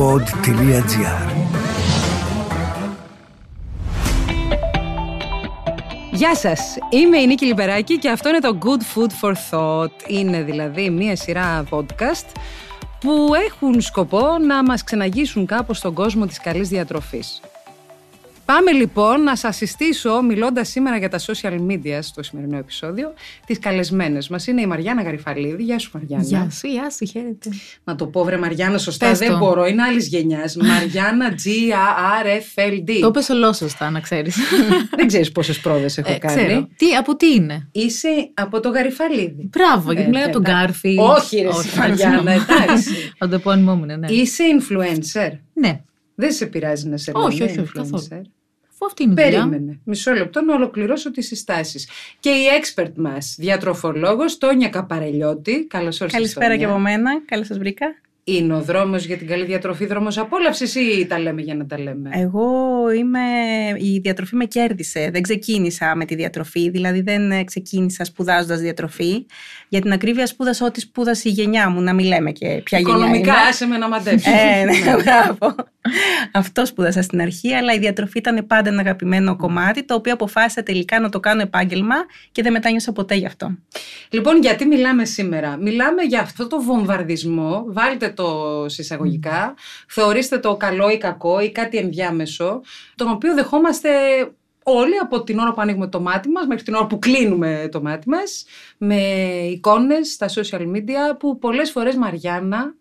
pod.gr Γεια σας, είμαι η Νίκη Λιπεράκη και αυτό είναι το Good Food for Thought. Είναι δηλαδή μία σειρά podcast που έχουν σκοπό να μας ξεναγήσουν κάπως στον κόσμο της καλής διατροφής. Πάμε λοιπόν να σας συστήσω, μιλώντας σήμερα για τα social media στο σημερινό επεισόδιο, τις καλεσμένες μας. Είναι η Μαριάννα Γαριφαλίδη. Γεια σου Μαριάννα. Γεια σου, γεια σου, χαίρετε. Να το πω βρε Μαριάννα σωστά, Πες δεν το. μπορώ, είναι άλλης γενιάς. Μαριάννα G-A-R-F-L-D. Το πες ολόσωστα, να ξέρεις. δεν ξέρεις πόσες πρόοδες έχω Ε, κάνει. ξέρω. Τι, από τι είναι; Είσαι από το Γαριφαλίδη. Μπράβο, γιατί Ε, μιλάει από τον εντάξει. Γκάρφι. Όχι ρε εσύ, Μαριάννα, εντάξει. Από το επώνυμό μου είναι, ναι. Είσαι influencer. Ναι. Δεν σε πειράζει να σε Όχι, λένε όχι, όχι, influencer. καθόλου. Αφού αυτή είναι η δουλειά. Περίμενε. Μισό λεπτό να ολοκληρώσω τις συστάσεις. Και η expert μας, διατροφολόγος, Τόνια Καπαρελιώτη. Καλώς όρισες, Καλησπέρα και Τόνια. από μένα. Καλώς σας βρήκα. Είναι ο δρόμος για την καλή διατροφή, δρόμος απόλαυσης ή τα λέμε για να τα λέμε; Εγώ είμαι. Η διατροφή με κέρδισε. Δεν ξεκίνησα με τη διατροφή, δηλαδή δεν ε, ξεκίνησα σπουδάζοντας διατροφή. Για την ακρίβεια, σπούδασα ό,τι σπούδασε η γενιά μου, να μην λέμε και ποια γενιά. Οικονομικά, είμαι. άσε με να μαντέψεις. Ε, ναι, μπράβο. Αυτός σπούδασα στην αρχή, αλλά η διατροφή ήταν πάντα ένα αγαπημένο κομμάτι, το οποίο αποφάσισα τελικά να το κάνω επάγγελμα και δεν μετάνιωσα ποτέ γι' αυτό. Λοιπόν, γιατί μιλάμε σήμερα; Μιλάμε για αυτό το βομβαρδισμό, βάλτε το συσσαγωγικά, θεωρήστε το καλό ή κακό ή κάτι ενδιάμεσο, τον οποίο δεχόμαστε όλοι από την ώρα που ανοίγουμε το μάτι μας μέχρι την ώρα που κλείνουμε το μάτι μας, με εικόνες στα social media που πολλές φορές, Μαριάννα,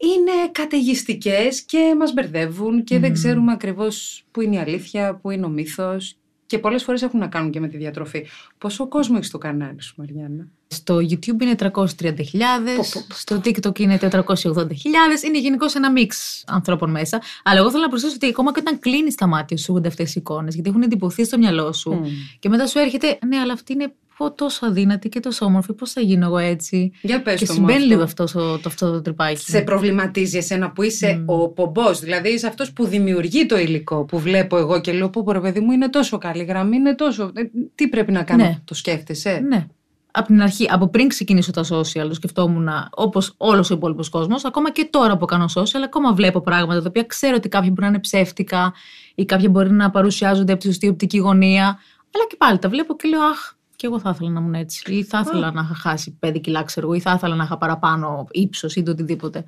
είναι καταιγιστικές και μας μπερδεύουν και δεν Μμμ. ξέρουμε ακριβώς που είναι η αλήθεια, που είναι ο μύθος και πολλές φορές έχουν να κάνουν και με τη διατροφή. Πόσο κόσμο έχεις στο κανάλι σου, Μαριάννα; Στο YouTube είναι 330.000, Πω, πω, πω. στο TikTok είναι 480.000. Είναι γενικώ ένα μίξ ανθρώπων μέσα. Αλλά εγώ θέλω να προσθέσω ότι ακόμα και όταν κλείνεις τα μάτια σου γίνονται αυτέ οι εικόνες, γιατί έχουν εντυπωθεί στο μυαλό σου. Μμ. Και μετά σου έρχεται, ναι, αλλά αυτή είναι πω, τόσο αδύνατη και τόσο όμορφη. Πώς θα γίνω εγώ έτσι; Για πες και το μου συμβαίνει αυτό. λίγο αυτό, το, το, αυτό το τρυπάκι. Σε προβληματίζει εσένα που είσαι Μμ. ο πομπός, δηλαδή είσαι αυτός που δημιουργεί το υλικό που βλέπω εγώ και λέω πω πω, ρε παιδί μου είναι τόσο καλή γραμμή, είναι τόσο... ε, τι πρέπει να κάνω, Ναι. το σκέφτεσαι; Ναι. Από την αρχή, από πριν ξεκινήσω τα social, το σκεφτόμουν όπως όλος ο υπόλοιπος κόσμος. Ακόμα και τώρα που κάνω social, ακόμα βλέπω πράγματα τα οποία ξέρω ότι κάποια μπορεί να είναι ψεύτικα ή κάποια μπορεί να παρουσιάζονται από τη σωστή οπτική γωνία. Αλλά και πάλι τα βλέπω και λέω, Αχ, και εγώ θα ήθελα να ήμουν έτσι. Ή θα ήθελα να είχα χάσει πέντε κιλά, ξέρω εγώ, ή θα ήθελα να είχα παραπάνω ύψος ή το οτιδήποτε.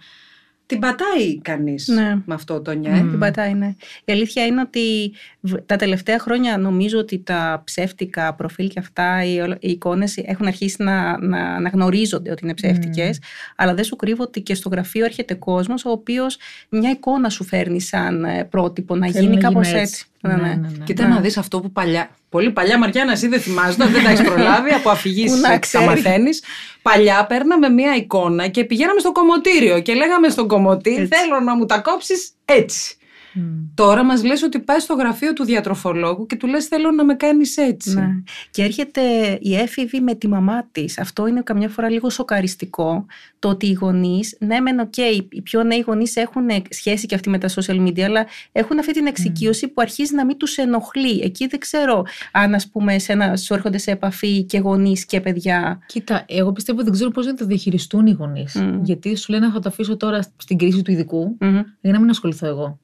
Την πατάει κανείς Ναι. με αυτό το νιά. ε; Μμ. Την πατάει, ναι. Η αλήθεια είναι ότι β- τα τελευταία χρόνια νομίζω ότι τα ψεύτικα προφίλ και αυτά, οι, όλο- οι εικόνες έχουν αρχίσει να, να, να γνωρίζονται ότι είναι ψεύτικες. Αλλά δεν σου κρύβω ότι και στο γραφείο έρχεται κόσμος ο οποίος μια εικόνα σου φέρνει σαν ε, πρότυπο να Θέλω γίνει να κάπως γίνω έτσι. Ναι, ναι, ναι. Κοίτα Ναι. να δεις αυτό που παλιά, πολύ παλιά Μαριάννα εσύ δεν θυμάσαι, δεν τα έχεις προλάβει, από αφηγήσεις Πού να τα ξέρει. μαθαίνεις. Παλιά παίρναμε μία εικόνα και πηγαίναμε στο κομμωτήριο και λέγαμε στον κομμωτή Έτσι. θέλω να μου τα κόψεις έτσι. Μμ. Τώρα μας λες ότι πάει στο γραφείο του διατροφολόγου και του λες θέλω να με κάνεις έτσι. Ναι. Και έρχεται η έφηβη με τη μαμά της. Αυτό είναι καμιά φορά λίγο σοκαριστικό. Το ότι οι γονείς, ναι, μεν, οκ, οι πιο νέοι γονείς έχουν σχέση και αυτοί με τα social media, αλλά έχουν αυτή την εξοικείωση που αρχίζει να μην τους ενοχλεί. Εκεί δεν ξέρω αν, ας πούμε, σένα, σου έρχονται σε επαφή και γονείς και παιδιά. Κοίτα, εγώ πιστεύω ότι δεν ξέρουν πώς να το διαχειριστούν οι γονείς. Μμ. Γιατί σου λένε θα το αφήσω τώρα στην κρίση του ειδικού Μμμ. για να μην ασχοληθώ εγώ.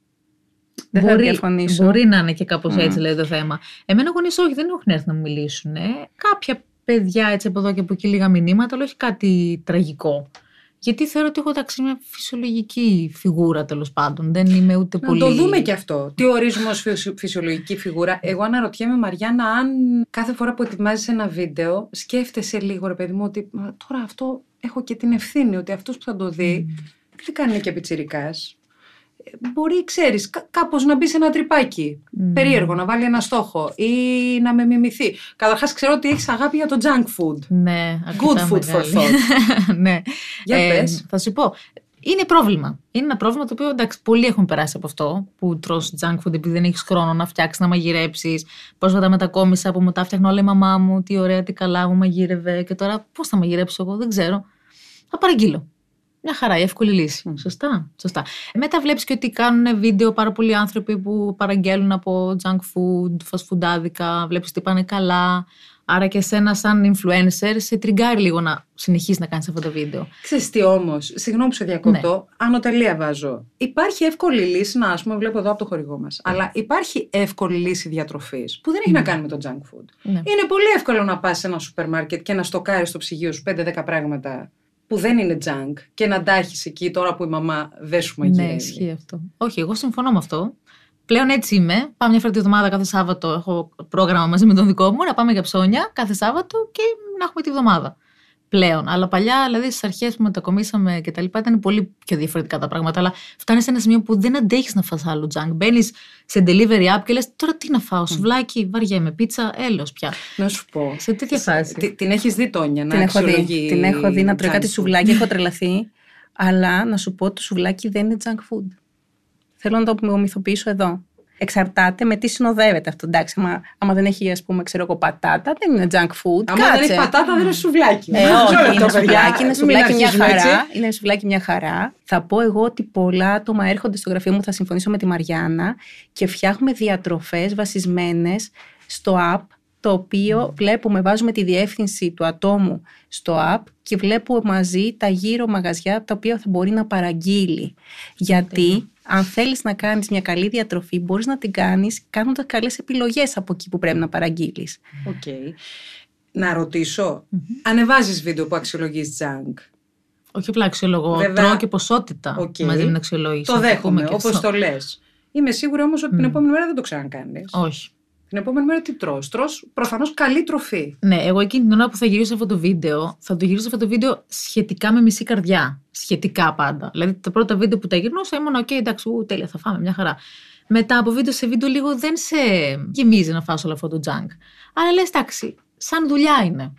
Δεν θα μπορεί, διαφωνήσω. μπορεί να είναι και κάπως Μμ. έτσι, λέει το θέμα. Εμένα γονείς όχι, δεν έχουν έρθει να μου μιλήσουν. Ε. Κάποια παιδιά έτσι από εδώ και από εκεί λίγα μηνύματα, αλλά όχι κάτι τραγικό. Γιατί θεωρώ ότι έχω εντάξει μια φυσιολογική φιγούρα τέλος πάντων. Δεν είμαι ούτε Να πολύ. το δούμε και αυτό. Τι ορίζουμε ως φυσι- φυσιολογική φιγούρα. Εγώ αναρωτιέμαι, Μαριάννα, αν κάθε φορά που ετοιμάζεις ένα βίντεο, σκέφτεσαι λίγο, ρε παιδί μου, ότι «Μα τώρα αυτό έχω και την ευθύνη ότι αυτός που θα το δει, δεν κάνει και πιτσιρικάς. Ε, Μπορεί, ξέρεις, κά- κάπως να μπει σε ένα τρυπάκι. Μμ. Περίεργο, να βάλει ένα στόχο ή να με μιμηθεί. Καταρχάς ξέρω ότι έχεις αγάπη για το junk food. Ναι, Good αρκετά food for μεγάλη. thought. ναι. Για πες. Θα σου πω. Είναι πρόβλημα. Είναι ένα πρόβλημα το οποίο εντάξει, πολλοί έχουν περάσει από αυτό. Που τρως junk food επειδή δεν έχεις χρόνο να φτιάξεις, να μαγειρέψεις. Πρόσφατα μετακόμισα που μου τα φτιάχνω όλα η μαμά μου. Τι ωραία, τι καλά μου μαγείρευε. Και τώρα πώς θα μαγειρέψω εγώ, δεν ξέρω. Θα παραγγείλω. Μια χαρά, η εύκολη λύση. Σωστά. Σωστά. Μετά βλέπεις και ότι κάνουν βίντεο πάρα πολλοί άνθρωποι που παραγγέλνουν από junk food, fast food άδικα. Βλέπεις ότι πάνε καλά. Άρα και σένα σαν influencer σε τριγκάρει λίγο να συνεχίσεις να κάνεις αυτό το βίντεο. Ξέρεις τι όμως, συγγνώμη που σε διακόπτω, Ναι. ανωτελεία βάζω. Υπάρχει εύκολη λύση, να ας πούμε βλέπω εδώ από το χορηγό μας, αλλά υπάρχει εύκολη λύση διατροφής που δεν έχει να κάνει με το junk food. Ναι. Είναι πολύ εύκολο να πας σε ένα σούπερ μάρκετ και να στοκάρεις στο ψυγείο σου 5-10 πράγματα που δεν είναι junk και να τα έχεις εκεί τώρα που η μαμά δεν σου μαγειρεύει. Ναι, ισχύει αυτό. Όχι, εγώ συμφωνώ με αυτό. Πλέον έτσι είμαι. Πάω μια φορά τη εβδομάδα κάθε Σάββατο. Έχω πρόγραμμα μαζί με τον δικό μου να πάμε για ψώνια κάθε Σάββατο και να έχουμε τη βδομάδα. Πλέον. Αλλά παλιά, δηλαδή στις αρχές που μετακομίσαμε και τα λοιπά, ήταν πολύ πιο διαφορετικά τα πράγματα. Αλλά φτάνεις σε ένα σημείο που δεν αντέχεις να φας άλλο junk. Μπαίνεις σε delivery app και λες: Τώρα τι να φάω, σουβλάκι, βαριέμαι, πίτσα, έλο πια. Να σου πω. Σε τέτοια φάση. Τι- Την έχεις δει Τόνια να Την έχω, δει, αξιολογεί την έχω δει να τρώει junk κάτι food. σουβλάκι, έχω τρελαθεί. Αλλά να σου πω, το σουβλάκι δεν είναι junk food. Θέλω να το ομοιοποιήσω εδώ. Εξαρτάται με τι συνοδεύεται αυτό. Εντάξει, άμα, άμα δεν έχει, ας πούμε, ξέρω εγώ, πατάτα, δεν είναι junk food. Άμα δεν Κάτσε. έχει πατάτα, δεν είναι σουβλάκι. Ε, Μισό όχι, λεπτό, είναι παιδιά. σουβλάκι, είναι Μην σουβλάκι μια αρχίζουμε έτσι. χαρά. Είναι σουβλάκι μια χαρά. Θα πω εγώ ότι πολλά άτομα έρχονται στο γραφείο μου, θα συμφωνήσω με τη Μαριάννα και φτιάχνουμε διατροφές βασισμένες στο app το οποίο βλέπουμε, βάζουμε τη διεύθυνση του ατόμου στο app και βλέπουμε μαζί τα γύρω μαγαζιά τα οποία θα μπορεί να παραγγείλει. Γιατί αν θέλεις να κάνεις μια καλή διατροφή μπορείς να την κάνεις κάνοντας καλές επιλογές από εκεί που πρέπει να παραγγείλεις. Οκ. Να ρωτήσω, ανεβάζεις βίντεο που αξιολογείς junk; Όχι απλά αξιολογώ. Βέβαια. Τρώω και ποσότητα Οκ. μαζί με την αξιολόγηση. Το να πούμε δέχομαι, και όπως αυτό. το λες. Είμαι σίγουρη όμως ότι την Μμ. επόμενη μέρα δεν το ξανακάνεις. Όχι. Την επόμενη μέρα τι τρως; Τρως προφανώς καλή τροφή. Ναι, εγώ εκείνη την ώρα που θα γυρίσω αυτό το βίντεο, θα το γυρίσω αυτό το βίντεο σχετικά με μισή καρδιά. Σχετικά πάντα. Δηλαδή τα πρώτα βίντεο που τα γυρνούσα ήμουν, οκ, εντάξει, ου, τέλεια, θα φάμε, μια χαρά. Μετά από βίντεο σε βίντεο λίγο δεν σε γεμίζει να φας όλο αυτό το junk. Αλλά λες, εντάξει, σαν δουλειά είναι.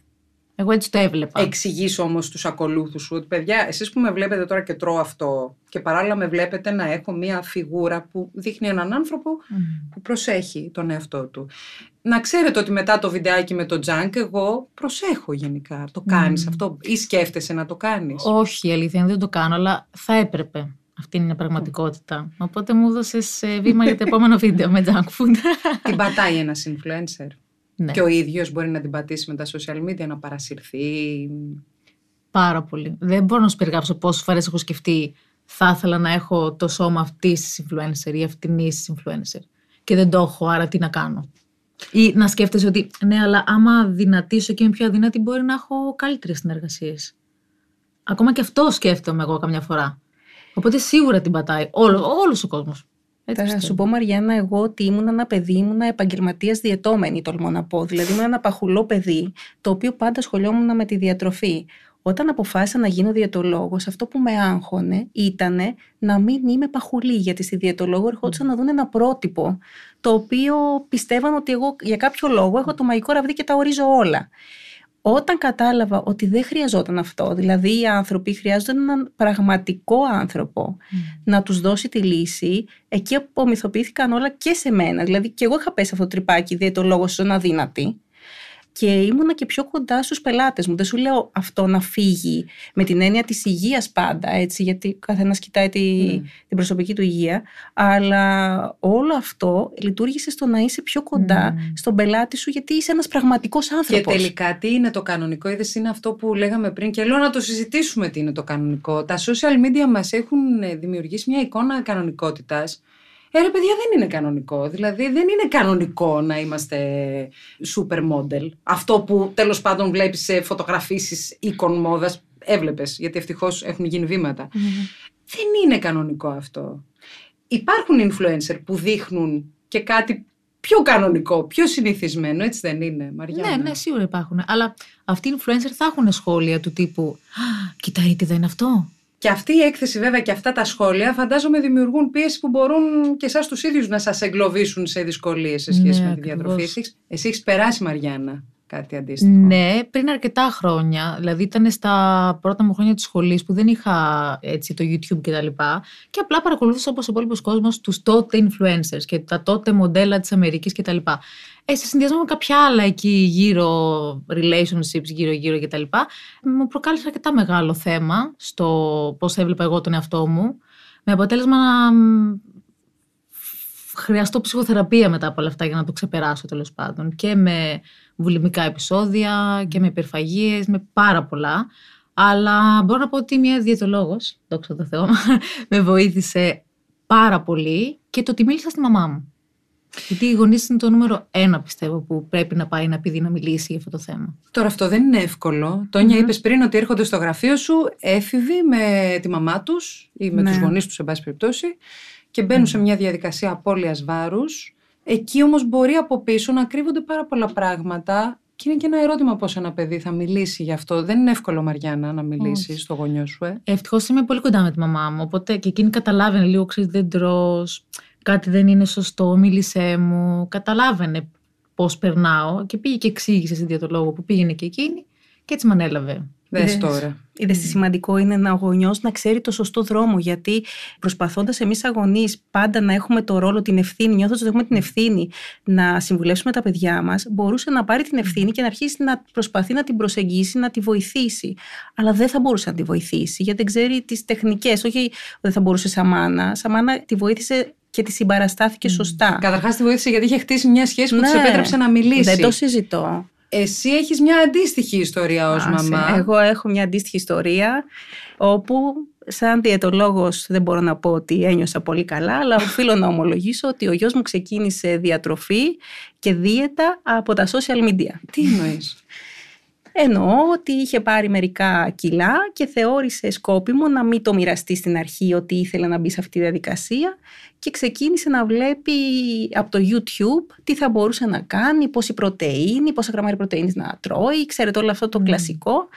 Εγώ έτσι το έβλεπα. Εξηγείς όμως στους ακολούθους σου ότι παιδιά, εσείς που με βλέπετε τώρα και τρώω αυτό και παράλληλα με βλέπετε να έχω μία φιγούρα που δείχνει έναν άνθρωπο Μμ. που προσέχει τον εαυτό του. Να ξέρετε ότι μετά το βιντεάκι με το junk εγώ προσέχω γενικά. Το κάνεις Μμ. αυτό ή σκέφτεσαι να το κάνεις; Όχι, η αλήθεια είναι δεν το κάνω, αλλά θα έπρεπε. Αυτή είναι η πραγματικότητα. Οπότε μου έδωσες βήμα για το επόμενο βίντεο με junk food. την πατάει ένας influencer. Ναι. Και ο ίδιος μπορεί να την πατήσει με τα social media, να παρασυρθεί. Πάρα πολύ. Δεν μπορώ να σου περιγράψω πόσες φορές έχω σκεφτεί θα ήθελα να έχω το σώμα αυτής της influencer ή αυτήν της influencer. Και δεν το έχω, άρα τι να κάνω. Ή να σκέφτεσαι ότι ναι, αλλά άμα δυνατήσω και είμαι πιο αδύνατη, μπορεί να έχω καλύτερες συνεργασίες. Ακόμα και αυτό σκέφτομαι εγώ καμιά φορά. Οπότε σίγουρα την πατάει όλο όλος ο κόσμο. Θα σου πω, Μαριάννα, εγώ ότι ήμουν ένα παιδί, ήμουν επαγγελματίας διαιτώμενη, τολμώ να πω. Δηλαδή, ήμουν ένα παχουλό παιδί, το οποίο πάντα ασχολιόμουν με τη διατροφή. Όταν αποφάσισα να γίνω διαιτολόγος, αυτό που με άγχωνε ήταν να μην είμαι παχουλή, γιατί στη διαιτολόγο ερχόντουσαν να δουν ένα πρότυπο, το οποίο πιστεύαν ότι εγώ για κάποιο λόγο έχω το μαγικό ραβδί και τα ορίζω όλα. Όταν κατάλαβα ότι δεν χρειαζόταν αυτό, δηλαδή οι άνθρωποι χρειάζονταν έναν πραγματικό άνθρωπο να τους δώσει τη λύση, εκεί απομυθοποιήθηκαν όλα και σε μένα. Δηλαδή και εγώ είχα πέσει αυτό το τρυπάκι διαιτολόγος στον αδύνατη και ήμουνα και πιο κοντά στους πελάτες μου. Δεν σου λέω αυτό να φύγει με την έννοια της υγείας πάντα, έτσι, γιατί καθένας κοιτάει τη, Μμ. την προσωπική του υγεία, αλλά όλο αυτό λειτουργήσε στο να είσαι πιο κοντά Μμ. στον πελάτη σου γιατί είσαι ένας πραγματικός Και άνθρωπος. τελικά τι είναι το κανονικό, είδες είναι αυτό που λέγαμε πριν και λέω να το συζητήσουμε τι είναι το κανονικό. Τα social media μας έχουν ε, δημιουργήσει μια εικόνα κανονικότητας. Ε, ρε παιδιά δεν είναι κανονικό, δηλαδή δεν είναι κανονικό να είμαστε super model. Αυτό που τέλος πάντων βλέπεις σε φωτογραφίσεις οίκων μόδας, έβλεπες γιατί ευτυχώς έχουν γίνει βήματα. Μμμ. Δεν είναι κανονικό αυτό. Υπάρχουν influencer που δείχνουν και κάτι πιο κανονικό, πιο συνηθισμένο, έτσι δεν είναι, Μαριάννα; Ναι, ναι, σίγουρα υπάρχουν. Αλλά αυτοί οι influencer θα έχουν σχόλια του τύπου «Α, Κοίτα, τι δεν είναι αυτό. Και αυτή η έκθεση βέβαια και αυτά τα σχόλια φαντάζομαι δημιουργούν πίεση που μπορούν και εσάς τους ίδιους να σας εγκλωβίσουν σε δυσκολίες σε σχέση Ναι, με τη διατροφή. ακριβώς. Εσύ, εσύ έχεις περάσει Μαριάννα κάτι αντίστοιχο. Ναι, πριν αρκετά χρόνια. Δηλαδή ήταν στα πρώτα μου χρόνια της σχολής που δεν είχα έτσι, το YouTube και τα λοιπά. Και απλά παρακολουθούσα όπως ο υπόλοιπος κόσμος τους τότε influencers και τα τότε μοντέλα της Αμερικής και τα λοιπά. Ε, σε συνδυασμό με κάποια άλλα εκεί γύρω, relationships γύρω-γύρω και τα λοιπά, μου προκάλεσε αρκετά μεγάλο θέμα στο πώς έβλεπα εγώ τον εαυτό μου. Με αποτέλεσμα να μ, χρειαστώ ψυχοθεραπεία μετά από όλα αυτά για να το ξεπεράσω τέλος πάντων. Και με βουλημικά επεισόδια και με υπερφαγίες, με πάρα πολλά. Αλλά μπορώ να πω ότι μια διαιτολόγος, δόξα τω Θεώ, με βοήθησε πάρα πολύ και το ότι μίλησα στη μαμά μου. Γιατί οι γονείς είναι το νούμερο ένα, πιστεύω, που πρέπει να πάει να πει να μιλήσει για αυτό το θέμα. Τώρα αυτό δεν είναι εύκολο. Τόνια, mm-hmm. είπες πριν ότι έρχονται στο γραφείο σου έφηβοι με τη μαμά τους ή με ναι. τους γονείς τους, σε πάση περιπτώσει, και μπαίνουν mm. σε μια διαδικασία απώλειας βάρους. Εκεί όμως μπορεί από πίσω να κρύβονται πάρα πολλά πράγματα και είναι και ένα ερώτημα πώς ένα παιδί θα μιλήσει γι' αυτό. Δεν είναι εύκολο, Μαριάννα, να μιλήσεις στο γονιό σου. Ε. Ευτυχώς είμαι πολύ κοντά με τη μαμά μου. Οπότε και εκείνη καταλάβαινε λίγο, ξέρεις, δεν τρώ, κάτι δεν είναι σωστό, μίλησέ μου. Καταλάβαινε πώς περνάω και πήγε και εξήγησε στην διατολόγο που πήγαινε και εκείνη και έτσι με ανέλαβε. Δες τώρα. Είδες τι σημαντικό είναι ένα γονιός να ξέρει το σωστό δρόμο. Γιατί προσπαθώντας εμείς αγωνεί πάντα να έχουμε το ρόλο, την ευθύνη, νιώθοντας ότι έχουμε την ευθύνη να συμβουλεύσουμε τα παιδιά μας, μπορούσε να πάρει την ευθύνη και να αρχίσει να προσπαθεί να την προσεγγίσει, να τη βοηθήσει. Αλλά δεν θα μπορούσε να τη βοηθήσει, γιατί δεν ξέρει τις τεχνικές. Όχι, δεν θα μπορούσε σαν μάνα. Σαν μάνα τη βοήθησε και τη συμπαραστάθηκε σωστά. Καταρχάς τη βοήθησε γιατί είχε χτίσει μια σχέση που ναι, της επέτρεψε να μιλήσει. Δεν το συζητώ. Εσύ έχεις μια αντίστοιχη ιστορία ως μαμά. Εγώ έχω μια αντίστοιχη ιστορία όπου σαν διαιτολόγος δεν μπορώ να πω ότι ένιωσα πολύ καλά αλλά οφείλω να ομολογήσω ότι ο γιος μου ξεκίνησε διατροφή και δίαιτα από τα social media. Τι εννοείς; Εννοώ ότι είχε πάρει μερικά κιλά και θεώρησε σκόπιμο να μην το μοιραστεί στην αρχή ότι ήθελε να μπει σε αυτή τη διαδικασία και ξεκίνησε να βλέπει από το YouTube τι θα μπορούσε να κάνει, πόση πρωτεΐνη, πόσα γραμμάρια πρωτεΐνης να τρώει, ξέρετε όλο αυτό το κλασικό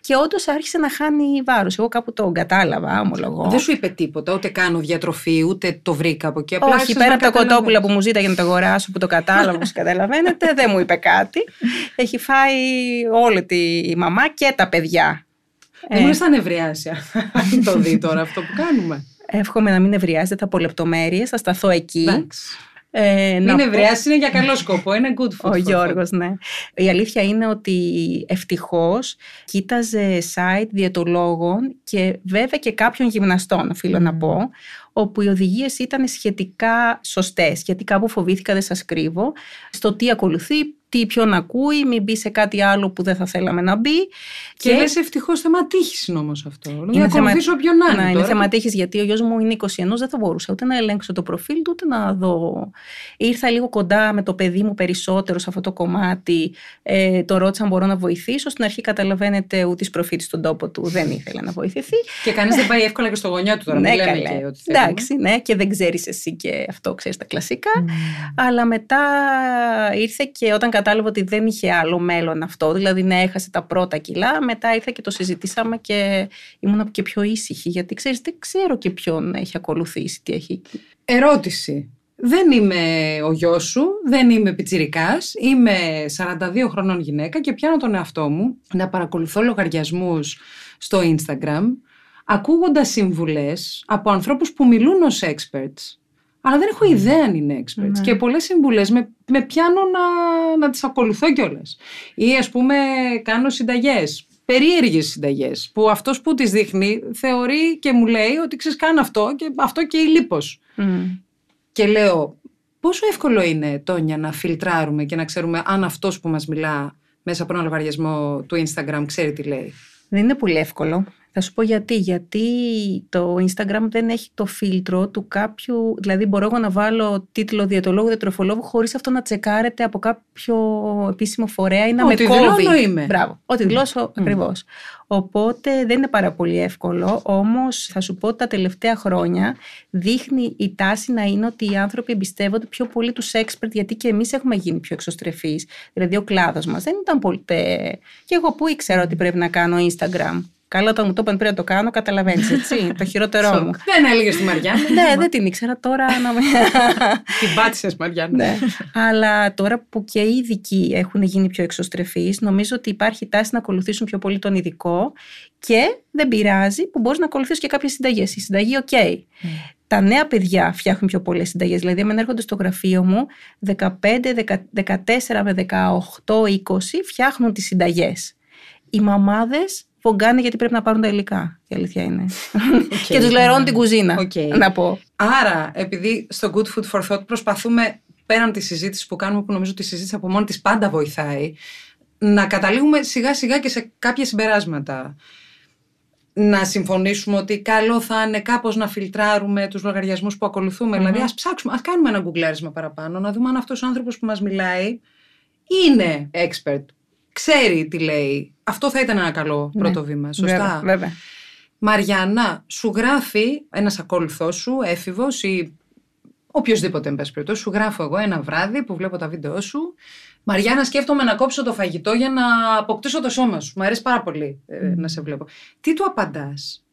και όντως άρχισε να χάνει βάρος. Εγώ κάπου το κατάλαβα, ομολογώ. Δεν σου είπε τίποτα, ούτε κάνω διατροφή, ούτε το βρήκα από εκεί. Απλά Όχι, πέρα από τα κοτόπουλα που μου ζήταγε να το αγοράσω, που το κατάλαβα, όπως καταλαβαίνετε, δεν μου είπε κάτι. Έχει φάει όλη τη μαμά και τα παιδιά. Δεν μου θα νευριάσει αν το δει τώρα αυτό που κάνουμε. Εύχομαι να μην νευριάζει, θα πω λεπτομέρειες, θα σταθώ εκεί. Εντάξει. Ε, Μην ευρεάσει, είναι για καλό σκοπό. Είναι good food. Ο Γιώργος, ναι. Η αλήθεια είναι ότι ευτυχώς κοίταζε site διαιτολόγων και βέβαια και κάποιων γυμναστών, οφείλω να πω, όπου οι οδηγίες ήταν σχετικά σωστές. Γιατί κάπου φοβήθηκα, δεν σας κρύβω, στο τι ακολουθεί, τι ποιον ακούει, μην μπει σε κάτι άλλο που δεν θα θέλαμε να μπει. Και, και λες ευτυχώς θέμα τύχης είναι όμως αυτό. Είναι να ακολουθήσω ποιον να είναι. Είναι θέμα τύχης γιατί ο γιος μου είναι 21, δεν θα μπορούσα ούτε να ελέγξω το προφίλ του, ούτε να δω. Ήρθα λίγο κοντά με το παιδί μου περισσότερο σε αυτό το κομμάτι. Ε, το ρώτησα αν μπορώ να βοηθήσω. Στην αρχή καταλαβαίνετε ούτε της προφίλ στον τόπο του δεν ήθελε να βοηθηθεί. Και κανείς δεν πάει εύκολα και στο γονιό του τώρα. Ναι, λέμε και ότι Εντάξει, ναι, και δεν ξέρεις εσύ και αυτό ξέρεις τα κλασικά. Mm. Αλλά μετά ήρθε και όταν κατάλαβα ότι δεν είχε άλλο μέλλον αυτό, δηλαδή να έχασε τα πρώτα κιλά, μετά ήρθα και το συζητήσαμε και ήμουν και πιο ήσυχη, γιατί ξέρεις δεν ξέρω και ποιον έχει ακολουθήσει, τι έχει. Ερώτηση. Δεν είμαι ο γιος σου, δεν είμαι πιτσιρικάς, είμαι 42 χρονών γυναίκα και πιάνω τον εαυτό μου να παρακολουθώ λογαριασμούς στο Instagram ακούγοντας συμβουλές από ανθρώπους που μιλούν ως experts αλλά δεν έχω ιδέα αν είναι experts. Ναι. Και πολλές συμβουλές με, με πιάνω να, να τις ακολουθώ κιόλας. Ή ας πούμε, κάνω συνταγές. Περίεργες συνταγές. Που αυτός που τις δείχνει θεωρεί και μου λέει ότι ξέρεις, κάνω αυτό και αυτό και η λίπος. Και λέω, πόσο εύκολο είναι, Τόνια, να φιλτράρουμε και να ξέρουμε αν αυτός που μας μιλά μέσα από ένα λογαριασμό του Instagram ξέρει τι λέει; Δεν είναι πολύ εύκολο. Θα σου πω γιατί. Γιατί το Instagram δεν έχει το φίλτρο του κάποιου. Δηλαδή, μπορώ εγώ να βάλω τίτλο διαιτολόγου, διατροφολόγου, χωρίς αυτό να τσεκάρεται από κάποιο επίσημο φορέα ή να με κόβει. Ό,τι είμαι. Μπράβο. Ό,τι δηλώσω mm. ακριβώς. Οπότε δεν είναι πάρα πολύ εύκολο. Όμως, θα σου πω ότι τα τελευταία χρόνια δείχνει η τάση να είναι ότι οι άνθρωποι εμπιστεύονται πιο πολύ τους expert, γιατί και εμείς έχουμε γίνει πιο εξωστρεφείς. Δηλαδή, ο κλάδος μας δεν ήταν πολύ. Και εγώ που ήξερα ότι πρέπει να κάνω Instagram. Καλά, όταν μου το είπαν πριν να το κάνω, καταλαβαίνεις, έτσι. το χειρότερό μου. Δεν έλεγε τη Μαριάννα. ναι, δεν την ήξερα τώρα. Να... την πάτησες, Μαριάννα. ναι. Αλλά τώρα που και οι ειδικοί έχουν γίνει πιο εξωστρεφείς, νομίζω ότι υπάρχει τάση να ακολουθήσουν πιο πολύ τον ειδικό και δεν πειράζει που μπορείς να ακολουθήσεις και κάποιες συνταγές. Η συνταγή, OK. Okay. Μμ. Τα νέα παιδιά φτιάχνουν πιο πολλές συνταγές. Δηλαδή, αν έρχονται στο γραφείο μου, 15, 14 με 18, 20 φτιάχνουν τις συνταγές. Οι μαμάδες βογκάνε γιατί πρέπει να πάρουν τα υλικά. Η αλήθεια είναι. Okay, και τους λερώνουν την κουζίνα. Okay. Να πω. Άρα, επειδή στο Good Food for Thought προσπαθούμε πέραν της συζήτησης που κάνουμε, που νομίζω ότι η συζήτηση από μόνη της πάντα βοηθάει, να καταλήγουμε σιγά σιγά και σε κάποια συμπεράσματα. Να συμφωνήσουμε ότι καλό θα είναι κάπως να φιλτράρουμε τους λογαριασμούς που ακολουθούμε. Δηλαδή, ας ψάξουμε, ας κάνουμε ένα γκουγκλάρισμα παραπάνω, να δούμε αν αυτός ο άνθρωπος που μας μιλάει είναι expert. Ξέρει τι λέει. Αυτό θα ήταν ένα καλό Ναι. πρώτο βήμα. Σωστά; Βέβαια, βέβαια. Μαριάννα, σου γράφει ένας ακόλουθός σου, έφηβος ή οποιοδήποτε, εν πάση περιπτώσει, σου γράφω εγώ ένα βράδυ που βλέπω τα βίντεο σου. Μαριάννα, σκέφτομαι να κόψω το φαγητό για να αποκτήσω το σώμα σου. Μου αρέσει πάρα πολύ ε, να σε βλέπω. Τι του απαντάς;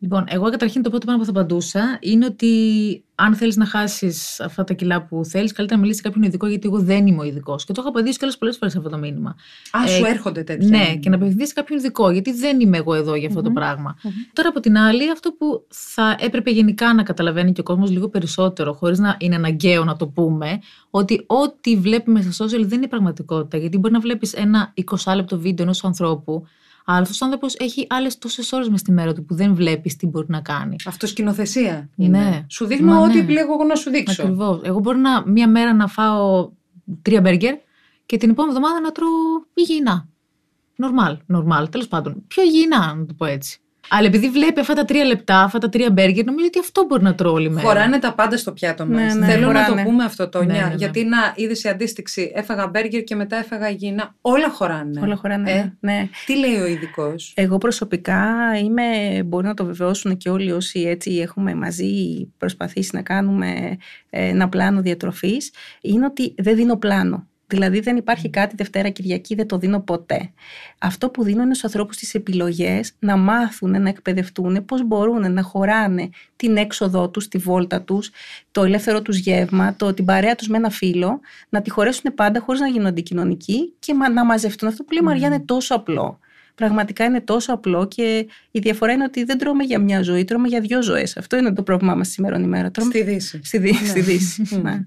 Λοιπόν, εγώ καταρχήν το πρώτο πράγμα που θα απαντούσα είναι ότι αν θέλεις να χάσεις αυτά τα κιλά που θέλεις, καλύτερα να μιλήσεις σε κάποιον ειδικό, γιατί εγώ δεν είμαι ο ειδικός. Και το έχω απαντήσει κιόλας πολλές φορές αυτό το μήνυμα. Α, Ε, σου έρχονται τέτοια. Ναι, και να απευθυνθείς σε κάποιον ειδικό, γιατί δεν είμαι εγώ εδώ για αυτό το πραγμα Τώρα από την άλλη, αυτό που θα έπρεπε γενικά να καταλαβαίνει και ο κόσμος λίγο περισσότερο, χωρίς να είναι αναγκαίο να το πούμε, ότι ό,τι βλέπουμε στα social δεν είναι πραγματικότητα. Γιατί μπορεί να βλέπεις ένα 20 λεπτό βίντεο ενός ανθρώπου, αλλά αυτό ο άνθρωπος έχει άλλες τόσες ώρες μες στη μέρα του που δεν βλέπεις τι μπορεί να κάνει. Αυτό σκηνοθεσία. Ναι. είναι. Σου δείχνω Μα ό,τι ναι. επιλέγω εγώ να σου δείξω. Ακριβώς. Εγώ μπορεί να μία μέρα να φάω τρία μπέργκερ και την επόμενη εβδομάδα να τρώω υγιεινά. Νορμάλ, νορμάλ, τέλος πάντων. Πιο υγιεινά, να το πω έτσι. Αλλά επειδή βλέπει αυτά τα τρία λεπτά, αυτά τα τρία μπέργκερ, νομίζω ότι αυτό μπορεί να τρώω όλη μέρα. Χωράνε τα πάντα στο πιάτο μας. Ναι, ναι, Θέλω να χωράνε. το πούμε αυτό, Τόνια. Ναι, ναι, ναι. Γιατί να είδες η αντίστοιξη. Έφαγα μπέργκερ και μετά έφαγα υγιεινά. Όλα χωράνε. Όλα χωράνε. Ε, ναι. Τι λέει ο ειδικός; Εγώ προσωπικά είμαι, μπορεί να το βεβαιώσουν και όλοι όσοι έτσι έχουμε μαζί προσπαθήσει να κάνουμε ε, ένα πλάνο διατροφής, είναι ότι δεν δίνω πλάνο. Δηλαδή δεν υπάρχει κάτι Δευτέρα Κυριακή, δεν το δίνω ποτέ. Αυτό που δίνω είναι στους ανθρώπους τις επιλογές να μάθουν, να εκπαιδευτούν πώς μπορούν να χωράνε την έξοδό τους, τη βόλτα τους, το ελεύθερο τους γεύμα, το, την παρέα τους με ένα φίλο, να τη χωρέσουν πάντα χωρίς να γίνουν αντικοινωνικοί και μα- να μαζευτούν. Αυτό που λέει η Μαριά είναι τόσο απλό. Πραγματικά είναι τόσο απλό και η διαφορά είναι ότι δεν τρώμε για μια ζωή, τρώμε για δύο ζωές. Αυτό είναι το πρόβλημά μας σήμερα ημέρα. Τρώμε... Στη Δύση. Στη, Δύ- στη Δύση. Μμ. ναι, ναι.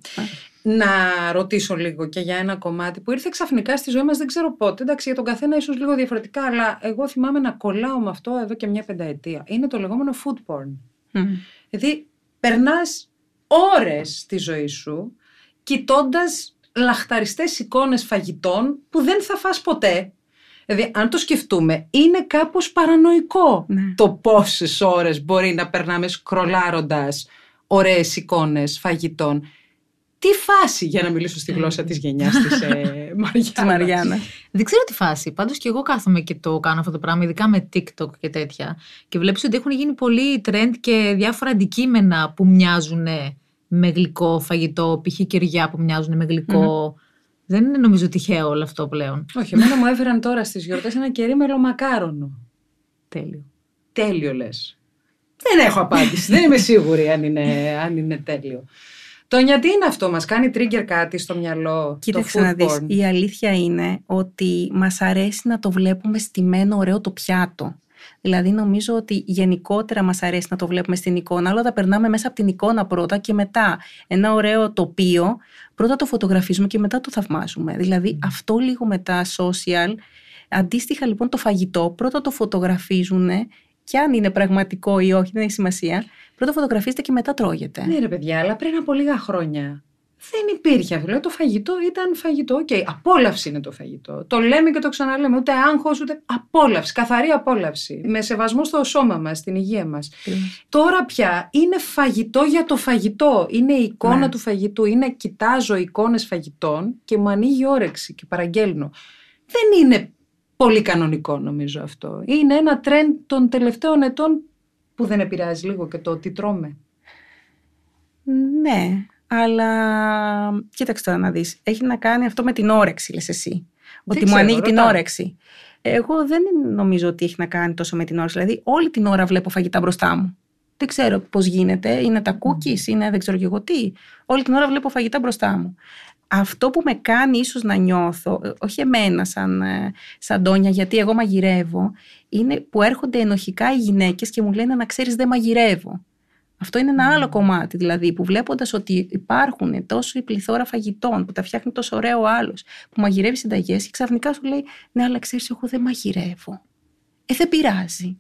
Να ρωτήσω λίγο και για ένα κομμάτι που ήρθε ξαφνικά στη ζωή μας, δεν ξέρω πότε. Εντάξει, για τον καθένα ίσως λίγο διαφορετικά, αλλά εγώ θυμάμαι να κολλάω με αυτό εδώ και μια πενταετία. Είναι το λεγόμενο food porn. Μμ. Δηλαδή, περνάς ώρες στη ζωή σου κοιτώντας λαχταριστές εικόνες φαγητών που δεν θα φας ποτέ. Δηλαδή, αν το σκεφτούμε, είναι κάπως παρανοϊκό Ναι. το πόσες ώρες μπορεί να περνάμε σκρολάροντας ωραίες εικόνες φαγητών. Τι φάση, για να μιλήσω στη γλώσσα της γενιάς της ε, Μαριάννας. Της Μαριάννας. Δεν ξέρω τι φάση. Πάντως και εγώ κάθομαι και το κάνω αυτό το πράγμα, ειδικά με TikTok και τέτοια. Και βλέπεις ότι έχουν γίνει πολύ trend και διάφορα αντικείμενα που μοιάζουν με γλυκό φαγητό, π.χ. κεριά που μοιάζουν με γλυκο Δεν είναι νομίζω τυχαίο όλο αυτό πλέον. Όχι, εμένα μου έφεραν τώρα στις γιορτές ένα κερί μελομακάρονο. Τέλειο. Τέλειο λες. Δεν έχω απάντηση. δεν είμαι σίγουρη αν είναι, αν είναι τέλειο. Τόνια, τι είναι αυτό, μας κάνει trigger κάτι στο μυαλό, Κοίταξε το να food δεις, porn. η αλήθεια είναι ότι μας αρέσει να το βλέπουμε στημένο ωραίο το πιάτο. Δηλαδή νομίζω ότι γενικότερα μας αρέσει να το βλέπουμε στην εικόνα, αλλά τα περνάμε μέσα από την εικόνα πρώτα και μετά ένα ωραίο τοπίο, πρώτα το φωτογραφίζουμε και μετά το θαυμάζουμε. Δηλαδή αυτό λίγο με τα social, αντίστοιχα λοιπόν το φαγητό, πρώτα το φωτογραφίζουν και αν είναι πραγματικό ή όχι, δεν έχει σημασία, πρώτα φωτογραφίζεται και μετά τρώγεται. Ναι ρε παιδιά, αλλά πριν από λίγα χρόνια δεν υπήρχε αυτό. Δηλαδή, το φαγητό ήταν φαγητό. Οκ, απόλαυση είναι το φαγητό. Το λέμε και το ξαναλέμε. Ούτε άγχος, ούτε απόλαυση. Καθαρή απόλαυση. Με σεβασμό στο σώμα μας, στην υγεία μας. Τώρα πια είναι φαγητό για το φαγητό. Είναι η εικόνα Ναι. του φαγητού. Είναι κοιτάζω εικόνες φαγητών και μου ανοίγει η όρεξη και παραγγέλνω. Δεν είναι πολύ κανονικό νομίζω αυτό. Είναι ένα τρέντ των τελευταίων ετών που δεν επηρεάζει λίγο και το τι τρώμε. Ναι, αλλά κοίταξε τώρα να δεις. Έχει να κάνει αυτό με την όρεξη, λες εσύ. Ότι μου ξέρω, ανοίγει την ρωτάω. όρεξη. Εγώ δεν νομίζω ότι έχει να κάνει τόσο με την όρεξη. Δηλαδή, όλη την ώρα βλέπω φαγητά μπροστά μου. Δεν ξέρω πώς γίνεται. Είναι τα cookies, είναι δεν ξέρω και εγώ τι. Όλη την ώρα βλέπω φαγητά μπροστά μου. Αυτό που με κάνει ίσως να νιώθω, ε, όχι εμένα σαν, ε, σαν Τόνια, γιατί εγώ μαγειρεύω, είναι που έρχονται ενοχικά οι γυναίκες και μου λένε να ξέρεις δεν μαγειρεύω. Αυτό είναι ένα άλλο κομμάτι, δηλαδή, που βλέποντας ότι υπάρχουν τόσο η πληθώρα φαγητών που τα φτιάχνει τόσο ωραίο ο άλλος, που μαγειρεύει συνταγές και ξαφνικά σου λέει: Ναι, αλλά ξέρεις, εγώ δεν μαγειρεύω. Ε, δεν πειράζει.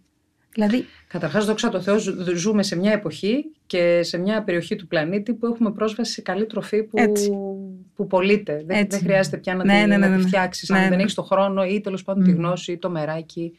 Δηλαδή, Καταρχάς, δόξα τω Θεώ, ζου- ζούμε σε μια εποχή και σε μια περιοχή του πλανήτη που έχουμε πρόσβαση σε καλή τροφή που, Έτσι. Που πωλείται. Δεν, Έτσι. δεν χρειάζεται πια να Ναι, τη, ναι, ναι, να τη ναι. φτιάξεις, Ναι, αν δεν ναι. έχεις το χρόνο ή τέλος πάντων τη Μμ. γνώση ή το μεράκι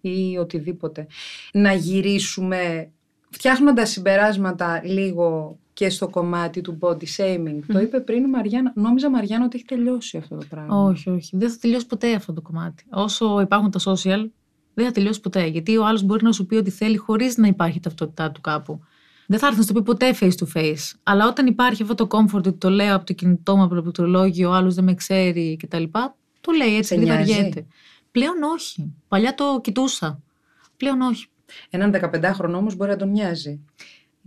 ή οτιδήποτε. Να γυρίσουμε φτιάχνοντας συμπεράσματα λίγο και στο κομμάτι του body shaming. Το Μμ. είπε πριν η Μαριάννα. Νόμιζα, Μαριάννα, ότι έχει τελειώσει αυτό το πράγμα. Όχι, όχι. Δεν θα τελειώσει ποτέ αυτό το κομμάτι. Όσο υπάρχουν τα social, δεν θα τελειώσει ποτέ. Γιατί ο άλλος μπορεί να σου πει ότι θέλει χωρίς να υπάρχει ταυτότητά του κάπου. Δεν θα έρθει να σου το πει ποτέ face to face. Αλλά όταν υπάρχει αυτό το comfort ότι το λέω από το κινητό μου, από το πληκτρολόγιο, ο άλλος δεν με ξέρει κτλ. Το λέει έτσι, Σε επειδή νοιάζει; βαριέται. Πλέον όχι. Παλιά το κοιτούσα. Πλέον όχι. Έναν 15χρονο όμως μπορεί να τον νοιάζει.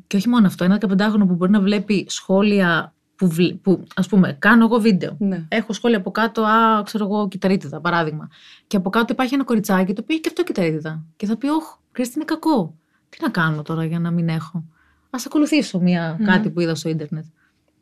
Και όχι μόνο αυτό. Ένα 15χρονο που μπορεί να βλέπει σχόλια που, βλέ- που ας πούμε, κάνω εγώ βίντεο. Ναι. Έχω σχόλια από κάτω, α, ξέρω εγώ, κυταρίτιδα, παράδειγμα. Και από κάτω υπάρχει ένα κοριτσάκι το οποίο έχει και αυτό κυταρίτιδα. Και θα πει, Όχι, Κρίστη είναι κακό. Τι να κάνω τώρα για να μην έχω; Α ακολουθήσω μια, Μμμ. κάτι που είδα στο ίντερνετ.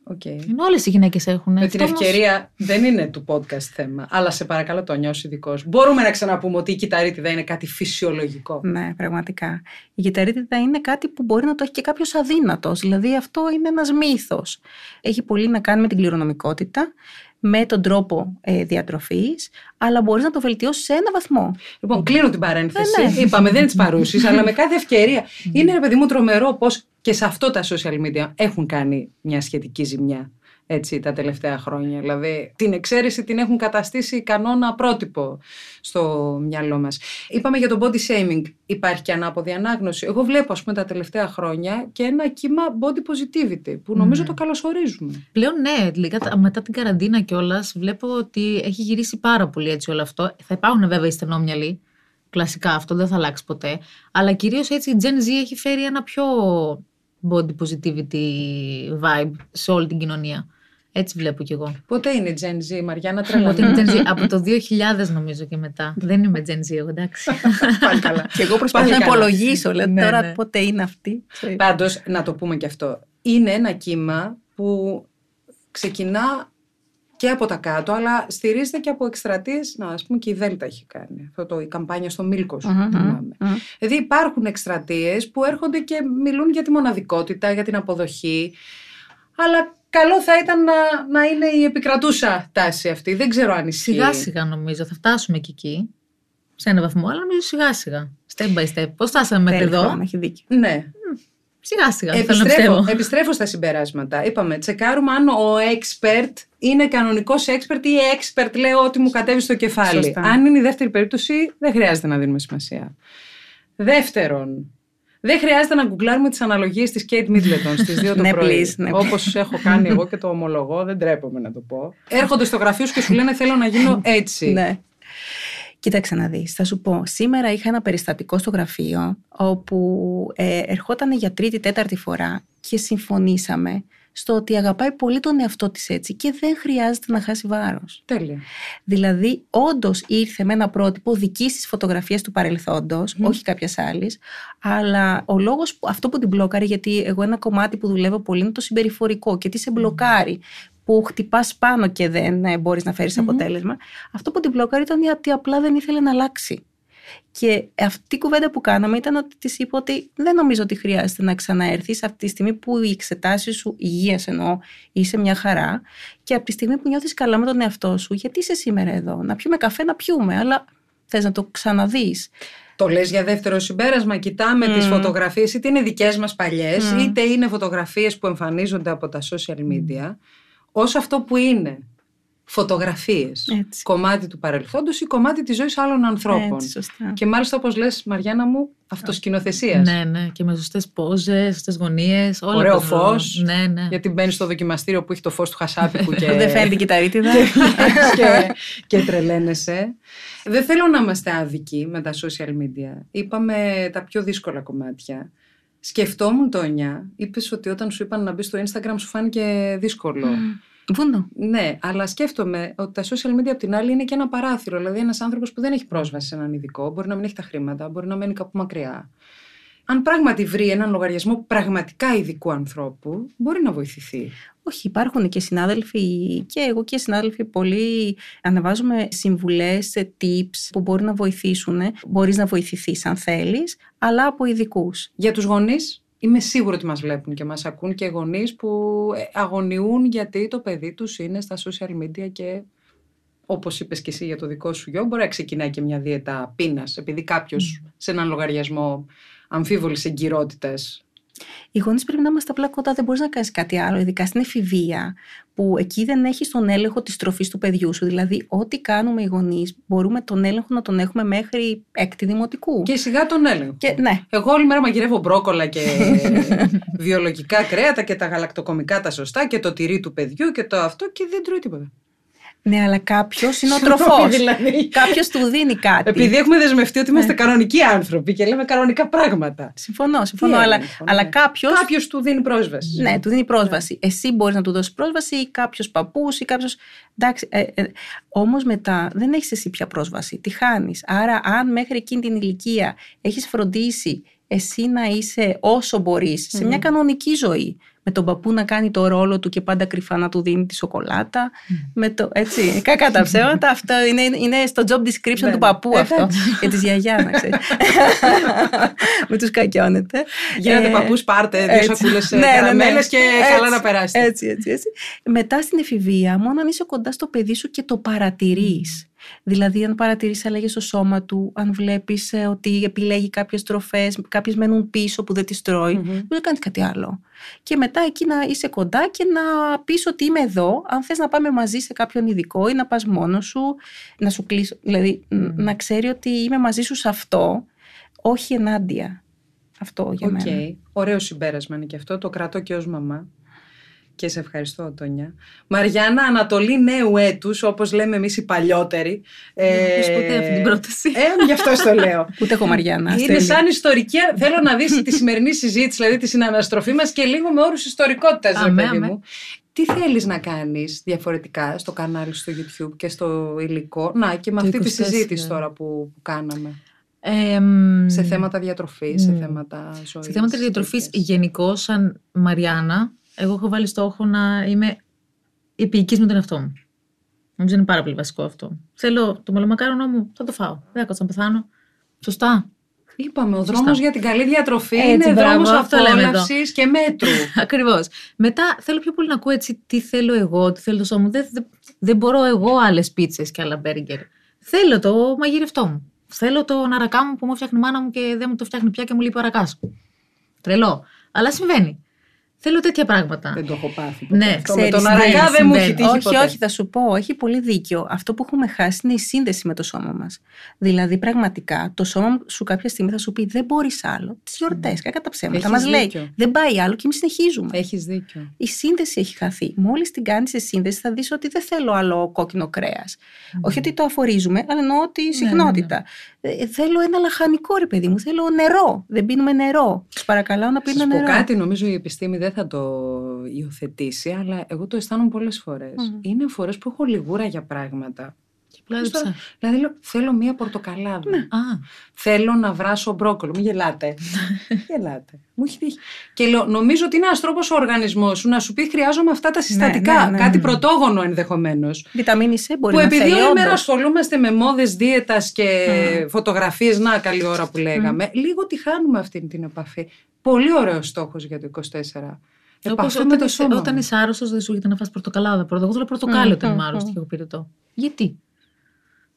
Οκ. Ενώ όλες οι γυναίκες έχουν. Με Αυτό την όμως- ευκαιρία, δεν είναι του podcast θέμα, αλλά σε παρακαλώ το νιώσει ειδικό. Μπορούμε να ξαναπούμε ότι η κυταρίτιδα είναι κάτι φυσιολογικό. ναι, πραγματικά. Η γηταρίτιδα είναι κάτι που μπορεί να το έχει και κάποιος αδύνατος. Δηλαδή, αυτό είναι ένας μύθος. Έχει πολύ να κάνει με την κληρονομικότητα, με τον τρόπο ε, διατροφής, αλλά μπορείς να το βελτιώσεις σε ένα βαθμό. Λοιπόν, κλείνω την παρένθεση. Ε, ναι. Είπαμε, δεν είναι της παρούσης, αλλά με κάθε ευκαιρία. Είναι, ρε παιδί μου, τρομερό πώς και σε αυτό τα social media έχουν κάνει μια σχετική ζημιά. Έτσι, τα τελευταία χρόνια. Δηλαδή, την εξαίρεση την έχουν καταστήσει κανόνα πρότυπο στο μυαλό μας. Είπαμε για το body shaming. Υπάρχει και ανάποδη ανάγνωση. Εγώ βλέπω, ας πούμε, τα τελευταία χρόνια και ένα κύμα body positivity, που νομίζω Ναι. το καλωσορίζουμε. Πλέον ναι, λίγα τα- μετά την καραντίνα κιόλας, βλέπω ότι έχει γυρίσει πάρα πολύ έτσι όλο αυτό. Θα υπάρχουν βέβαια οι στενόμυαλοι. Κλασικά αυτό δεν θα αλλάξει ποτέ. Αλλά κυρίως έτσι η Gen Z έχει φέρει ένα πιο body positivity vibe σε όλη την κοινωνία. Έτσι βλέπω κι εγώ. Πότε είναι η Gen Z, Μαριάννα, Ότι είναι τρελαμένη. Gen Z; Από το 2000 νομίζω και μετά. Δεν είμαι Gen Z εγώ, εντάξει. Πάλι καλά. Και εγώ προσπαθώ Πάλι να καλά. υπολογίσω. Λέω Ναι, τώρα ναι. πότε είναι αυτή. Πάντως, να το πούμε και αυτό. Είναι ένα κύμα που ξεκινά και από τα κάτω, αλλά στηρίζεται και από εκστρατείες. Να, ας πούμε, και η Δέλτα έχει κάνει. Αυτό το, η καμπάνια στο Μίλκος, Μμμ, θυμάμαι. μμμ. Δηλαδή, υπάρχουν εκστρατείες που έρχονται και μιλούν για τη μοναδικότητα, για την αποδοχή. Αλλά καλό θα ήταν να, να είναι η επικρατούσα τάση αυτή. Δεν ξέρω αν ισχύει. Σιγά σιγά νομίζω θα φτάσουμε και εκεί. Σε ένα βαθμό, αλλά νομίζω σιγά σιγά. Step by step. Πώς φτάσαμε μέχρι Θέλει εδώ; χρόνο, έχει δίκιο. Ναι. Σιγά σιγά. θέλω να Επιστρέφω, πιστεύω. επιστρέφω στα συμπεράσματα. Είπαμε, τσεκάρουμε αν ο expert είναι κανονικός expert ή expert λέω ότι μου κατέβει στο κεφάλι. Σωστά. Αν είναι η δεύτερη περίπτωση, δεν χρειάζεται να δίνουμε σημασία. Δεύτερον, δεν χρειάζεται να γκουγκλάρουμε τις αναλογίες της Kate Middleton στις 2 το Ναι, πρωί. please, ναι. Όπως έχω κάνει εγώ και το ομολογώ, δεν τρέπομαι να το πω. Έρχονται στο γραφείο σου και σου λένε Θέλω να γίνω έτσι. Ναι. Κοίταξε να δεις, θα σου πω. Σήμερα είχα ένα περιστατικό στο γραφείο όπου ε, ερχόταν για τρίτη, τέταρτη φορά και συμφωνήσαμε στο ότι αγαπάει πολύ τον εαυτό της έτσι και δεν χρειάζεται να χάσει βάρος. Τέλεια. Δηλαδή, όντως ήρθε με ένα πρότυπο δικής της φωτογραφίας του παρελθόντος, Μμμ. όχι κάποιας άλλης. Αλλά ο λόγος, αυτό που την μπλόκαρε, γιατί εγώ ένα κομμάτι που δουλεύω πολύ είναι το συμπεριφορικό και τι σε μπλοκάρει, που χτυπάς πάνω και δεν μπορείς να φέρεις Μμμ. αποτέλεσμα. Αυτό που την μπλόκαρε ήταν ότι απλά δεν ήθελε να αλλάξει. Και αυτή η κουβέντα που κάναμε ήταν ότι της είπα ότι δεν νομίζω ότι χρειάζεται να ξαναέρθεις αυτή τη στιγμή που οι εξετάσει σου υγείας εννοώ είσαι μια χαρά και από τη στιγμή που νιώθεις καλά με τον εαυτό σου, γιατί είσαι σήμερα εδώ, να πιούμε καφέ, να πιούμε, αλλά θες να το ξαναδείς. Το λες για δεύτερο συμπέρασμα. Κοιτάμε Μμμ. τις φωτογραφίες, είτε είναι δικές μας παλιές, Μμμ. είτε είναι φωτογραφίες που εμφανίζονται από τα social media, ως αυτό που είναι. Φωτογραφίες. Έτσι. Κομμάτι του παρελθόντος ή κομμάτι της ζωής άλλων ανθρώπων. Έτσι, σωστά. Και μάλιστα όπως λες Μαριάννα μου, αυτοσκηνοθεσίας. Ναι, ναι. Και με σωστές πόζες, σωστές γωνίες. Ωραίο φως. Ναι, ναι. Γιατί μπαίνεις στο δοκιμαστήριο που έχει το φως του χασάπικου και, Δεν φαίνεται η κυταρίτιδα. και, και τρελαίνεσαι. Δεν θέλω να είμαστε άδικοι με τα social media. Είπαμε τα πιο δύσκολα κομμάτια. Σκεφτόμουν το 9. Είπες ότι όταν σου είπαν να μπεις στο Instagram σου φάνηκε δύσκολο. Βούνο. Ναι, αλλά σκέφτομαι ότι τα social media απ' την άλλη είναι και ένα παράθυρο. Δηλαδή, ένας άνθρωπος που δεν έχει πρόσβαση σε έναν ειδικό, μπορεί να μην έχει τα χρήματα, μπορεί να μένει κάπου μακριά. Αν πράγματι βρει έναν λογαριασμό πραγματικά ειδικού ανθρώπου, μπορεί να βοηθηθεί. Όχι, υπάρχουν και συνάδελφοι και εγώ και συνάδελφοι πολλοί ανεβάζουμε συμβουλές, tips που μπορεί να βοηθήσουν. Μπορείς να βοηθηθείς αν θέλεις, αλλά από ειδικούς. Για τους γονείς, είμαι σίγουρη ότι μας βλέπουν και μας ακούν και γονείς που ε, αγωνιούν γιατί το παιδί τους είναι στα social media και όπως είπες και εσύ για το δικό σου γιο, μπορεί να ξεκινάει και μια δίαιτα πείνας, επειδή κάποιος σε έναν λογαριασμό αμφίβολης εγκυρότητας οι γονείς πρέπει να είμαστε απλά κοντά, δεν μπορείς να κάνεις κάτι άλλο, ειδικά στην εφηβεία, που εκεί δεν έχει τον έλεγχο της τροφής του παιδιού σου. Δηλαδή, ό,τι κάνουμε οι γονείς, μπορούμε τον έλεγχο να τον έχουμε μέχρι έκτη δημοτικού. Και σιγά τον έλεγχο. Και, ναι. Εγώ όλη μέρα μαγειρεύω μπρόκολα και βιολογικά κρέατα και τα γαλακτοκομικά τα σωστά και το τυρί του παιδιού και το αυτό και δεν τρώει τίποτα. Ναι, αλλά κάποιος είναι ο τροφός. δηλαδή. Κάποιος του δίνει κάτι. Επειδή έχουμε δεσμευτεί ότι είμαστε ναι. κανονικοί άνθρωποι και λέμε κανονικά πράγματα. Συμφωνώ, συμφωνώ. αλλά ναι. αλλά κάποιο. Κάποιος του δίνει πρόσβαση. Ναι, του δίνει πρόσβαση. Ναι. Εσύ μπορείς να του δώσεις πρόσβαση ή κάποιος παππούς ή κάποιο. Εντάξει. Ε, ε, Όμως μετά δεν έχεις εσύ πια πρόσβαση. Τη χάνεις. Άρα, αν μέχρι εκείνη την ηλικία έχεις φροντίσει εσύ να είσαι όσο μπορείς σε μια κανονική ζωή με τον παππού να κάνει το ρόλο του και πάντα κρυφά να του δίνει τη σοκολάτα. Με το, έτσι, κακά τα ψέματα. Αυτό είναι, είναι στο job description του ναι. παππού αυτό. και της γιαγιάς, να ξέρεις. με τους κακιώνετε. Γίνατε ε, παππούς, πάρτε δύο σακούλες ναι, ναι, καραμέλες και καλά να περάσετε. Έτσι, έτσι, έτσι. Μετά στην εφηβεία, μόνο αν είσαι κοντά στο παιδί σου και το παρατηρείς. Δηλαδή, αν παρατηρήσει αλλαγές στο σώμα του, αν βλέπεις ε, ότι επιλέγει κάποιες τροφές, κάποιες μένουν πίσω που δεν τις τρώει, mm-hmm. δεν κάνει κάτι άλλο. Και μετά εκεί να είσαι κοντά και να πεις ότι είμαι εδώ, αν θες να πάμε μαζί σε κάποιον ειδικό ή να πας μόνος σου, να σου κλείσω. Δηλαδή, να ξέρει ότι είμαι μαζί σου σε αυτό, όχι ενάντια. Αυτό για okay. μένα. Ωραίο συμπέρασμα είναι και αυτό. Το κρατώ και ως μαμά και σε ευχαριστώ, Τόνια. Μαριάννα, Ανατολή νέου έτους, όπως λέμε εμείς οι παλιότεροι. Δεν ε, ποτέ αυτή την πρόταση. Ε, γι' αυτό το λέω. Ούτε εγώ, Μαριάννα. Είναι σαν ιστορική. Θέλω να δεις τη σημερινή συζήτηση, δηλαδή τη συναναστροφή μας και λίγο με όρους ιστορικότητας, παιδί μου. Τι θέλεις να κάνεις διαφορετικά στο κανάλι στο YouTube και στο υλικό; Να, και με αυτή τη συζήτηση τώρα που, που κάναμε. Ε, σε θέματα διατροφής, σε θέματα ζωής. Σε θέματα διατροφής γενικώ σαν Μαριάννα, εγώ έχω βάλει στόχο να είμαι επίοικη με τον εαυτό μου. Νομίζω είναι πάρα πολύ βασικό αυτό. Θέλω το μελομακάρονό μου, θα το φάω. Δεν θα να πεθάνω. Σωστά. Είπαμε, ο δρόμος για την καλή διατροφή είναι δρόμος απόλαυσης και μέτρου. Ακριβώς. Μετά θέλω πιο πολύ να ακούω έτσι τι θέλω εγώ, τι θέλω το σώμα μου. Δεν, δεν, δεν μπορώ εγώ άλλες πίτσες και άλλα μπέργκερ. Θέλω το μαγειρευτό μου. Θέλω το ναρακά μου που μου φτιάχνει η μάνα μου και δεν μου το φτιάχνει πια και μου λείπει ο αρακάς. Τρελό. Αλλά συμβαίνει. Θέλω τέτοια πράγματα. Δεν το έχω πάθει. Ναι, αυτό με τον αργά δεν μου έχει τύχει Όχι, όχι, θα σου πω. Έχει πολύ δίκιο. Αυτό που έχουμε χάσει είναι η σύνδεση με το σώμα μας. Δηλαδή, πραγματικά, το σώμα σου κάποια στιγμή θα σου πει: Δεν μπορείς άλλο. Τις γιορτές, mm. κακά τα ψέματα. Μας λέει: Δεν πάει άλλο και εμείς συνεχίζουμε. Έχεις δίκιο. Η σύνδεση έχει χαθεί. Μόλις την κάνεις σε σύνδεση, θα δεις ότι δεν θέλω άλλο κόκκινο κρέας. Mm. Όχι ότι το αφορίζουμε, αλλά εννοώ τη συχνότητα. Ναι, ναι, ναι. Ε, θέλω ένα λαχανικό, ρε παιδί μου. Θέλω νερό. Δεν πίνουμε νερό. Του παρακαλώ να πίνουμε νερό. κάτι, νομίζω η επιστήμη δεν θα το υιοθετήσει, αλλά εγώ το αισθάνομαι πολλές φορές. Είναι φορές που έχω λιγούρα για πράγματα. Δηλαδή λέω, θέλω μία πορτοκαλάδα. Ναι. Α, θέλω να βράσω μπρόκολο. Μην γελάτε. γελάτε. Μου έχει τύχει. Και λέω, νομίζω ότι είναι ένας τρόπος ο οργανισμός σου να σου πει χρειάζομαι αυτά τα συστατικά. Ναι, ναι, κάτι πρωτόγονο ενδεχομένως. Βιταμίνη C μπορεί που να επειδή όλη μέρα ασχολούμαστε με μόδες δίαιτας και mm. φωτογραφίες, να καλή ώρα που λέγαμε, λίγο τη χάνουμε αυτή την επαφή. Πολύ ωραίος στόχος για το 24. Όπως όταν, το σώμα όταν είσαι άρρωστος, δεν σου γίνεται να φας πορτοκαλάδα πρώτα. Εγώ θέλω πορτοκάλι όταν είμαι άρρωστη και έχω πυρετό. Γιατί;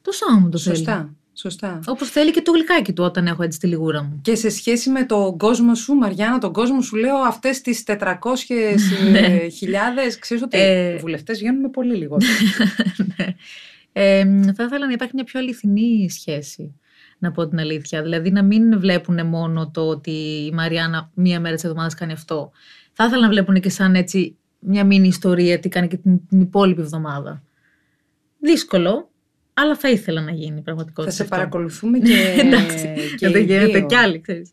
Το σώμα μου το θέλει. Σωστά. Σωστά. Όπως θέλει και το γλυκάκι του όταν έχω έτσι τη λιγούρα μου. Και σε σχέση με τον κόσμο σου, Μαριάννα, τον κόσμο σου λέω αυτές τις 400 χιλιάδες. Ξέρεις ότι ε... οι βουλευτές βγαίνουν πολύ λιγότερο. ναι. ε, θα ήθελα να υπάρχει μια πιο αληθινή σχέση. Να πω την αλήθεια. Δηλαδή να μην βλέπουν μόνο το ότι η Μαριάννα μία μέρα της εβδομάδας κάνει αυτό θα ήθελα να βλέπουν και σαν έτσι μια μήνυ ιστορία τι κάνει και την, την υπόλοιπη εβδομάδα. Δύσκολο, αλλά θα ήθελα να γίνει πραγματικότητα. Θα σε παρακολουθούμε και, Εντάξει, και δεν γίνεται κι άλλοι, ξέρεις.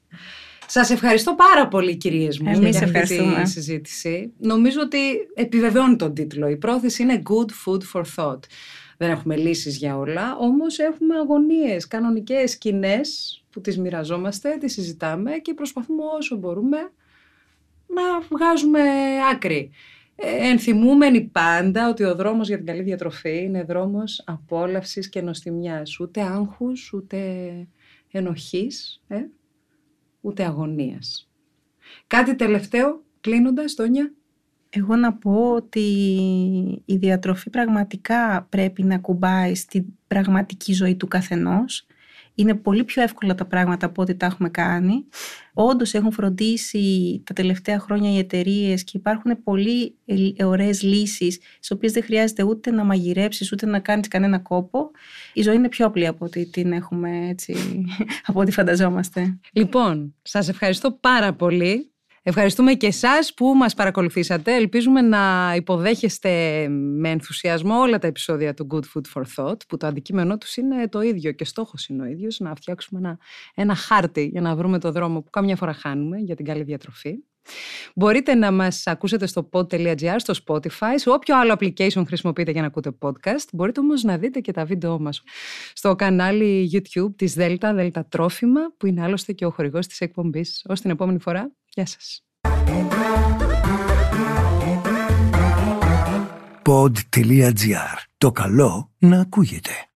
Σας ευχαριστώ πάρα πολύ κυρίες μου Εμείς για αυτή τη συζήτηση. Νομίζω ότι επιβεβαιώνει τον τίτλο. Η πρόθεση είναι good food for thought. Δεν έχουμε λύσεις για όλα, όμως έχουμε αγωνίες, κανονικές σκηνές που τις μοιραζόμαστε, τις συζητάμε και προσπαθούμε όσο μπορούμε να βγάζουμε άκρη. Ε, ενθυμούμενοι πάντα ότι ο δρόμος για την καλή διατροφή είναι δρόμος απόλαυσης και νοστιμιάς. Ούτε άγχους, ούτε ενοχής, ε; ούτε αγωνίας. Κάτι τελευταίο, κλείνοντας, Τόνια. Εγώ να πω ότι η διατροφή πραγματικά πρέπει να κουμπάει στην πραγματική ζωή του καθενός είναι πολύ πιο εύκολα τα πράγματα από ό,τι τα έχουμε κάνει. Όντως έχουν φροντίσει τα τελευταία χρόνια οι εταιρείες και υπάρχουν πολύ ωραίες λύσεις, στις οποίες δεν χρειάζεται ούτε να μαγειρέψεις ούτε να κάνεις κανένα κόπο. Η ζωή είναι πιο απλή από ό,τι την έχουμε έτσι, από ό,τι φανταζόμαστε. Λοιπόν, σας ευχαριστώ πάρα πολύ Ευχαριστούμε και εσάς που μας παρακολουθήσατε. Ελπίζουμε να υποδέχεστε με ενθουσιασμό όλα τα επεισόδια του Good Food for Thought, που το αντικείμενό τους είναι το ίδιο και στόχος είναι ο ίδιος, να φτιάξουμε ένα, ένα χάρτη για να βρούμε το δρόμο που καμιά φορά χάνουμε για την καλή διατροφή. Μπορείτε να μας ακούσετε στο pod.gr, στο Spotify, σε όποιο άλλο application χρησιμοποιείτε για να ακούτε podcast. Μπορείτε όμως να δείτε και τα βίντεό μας στο κανάλι YouTube της Delta, Delta Τρόφιμα, που είναι άλλωστε και ο χορηγός της εκπομπής. Ως την επόμενη φορά, γεια σας. Pod.gr. Το καλό να ακούγεται.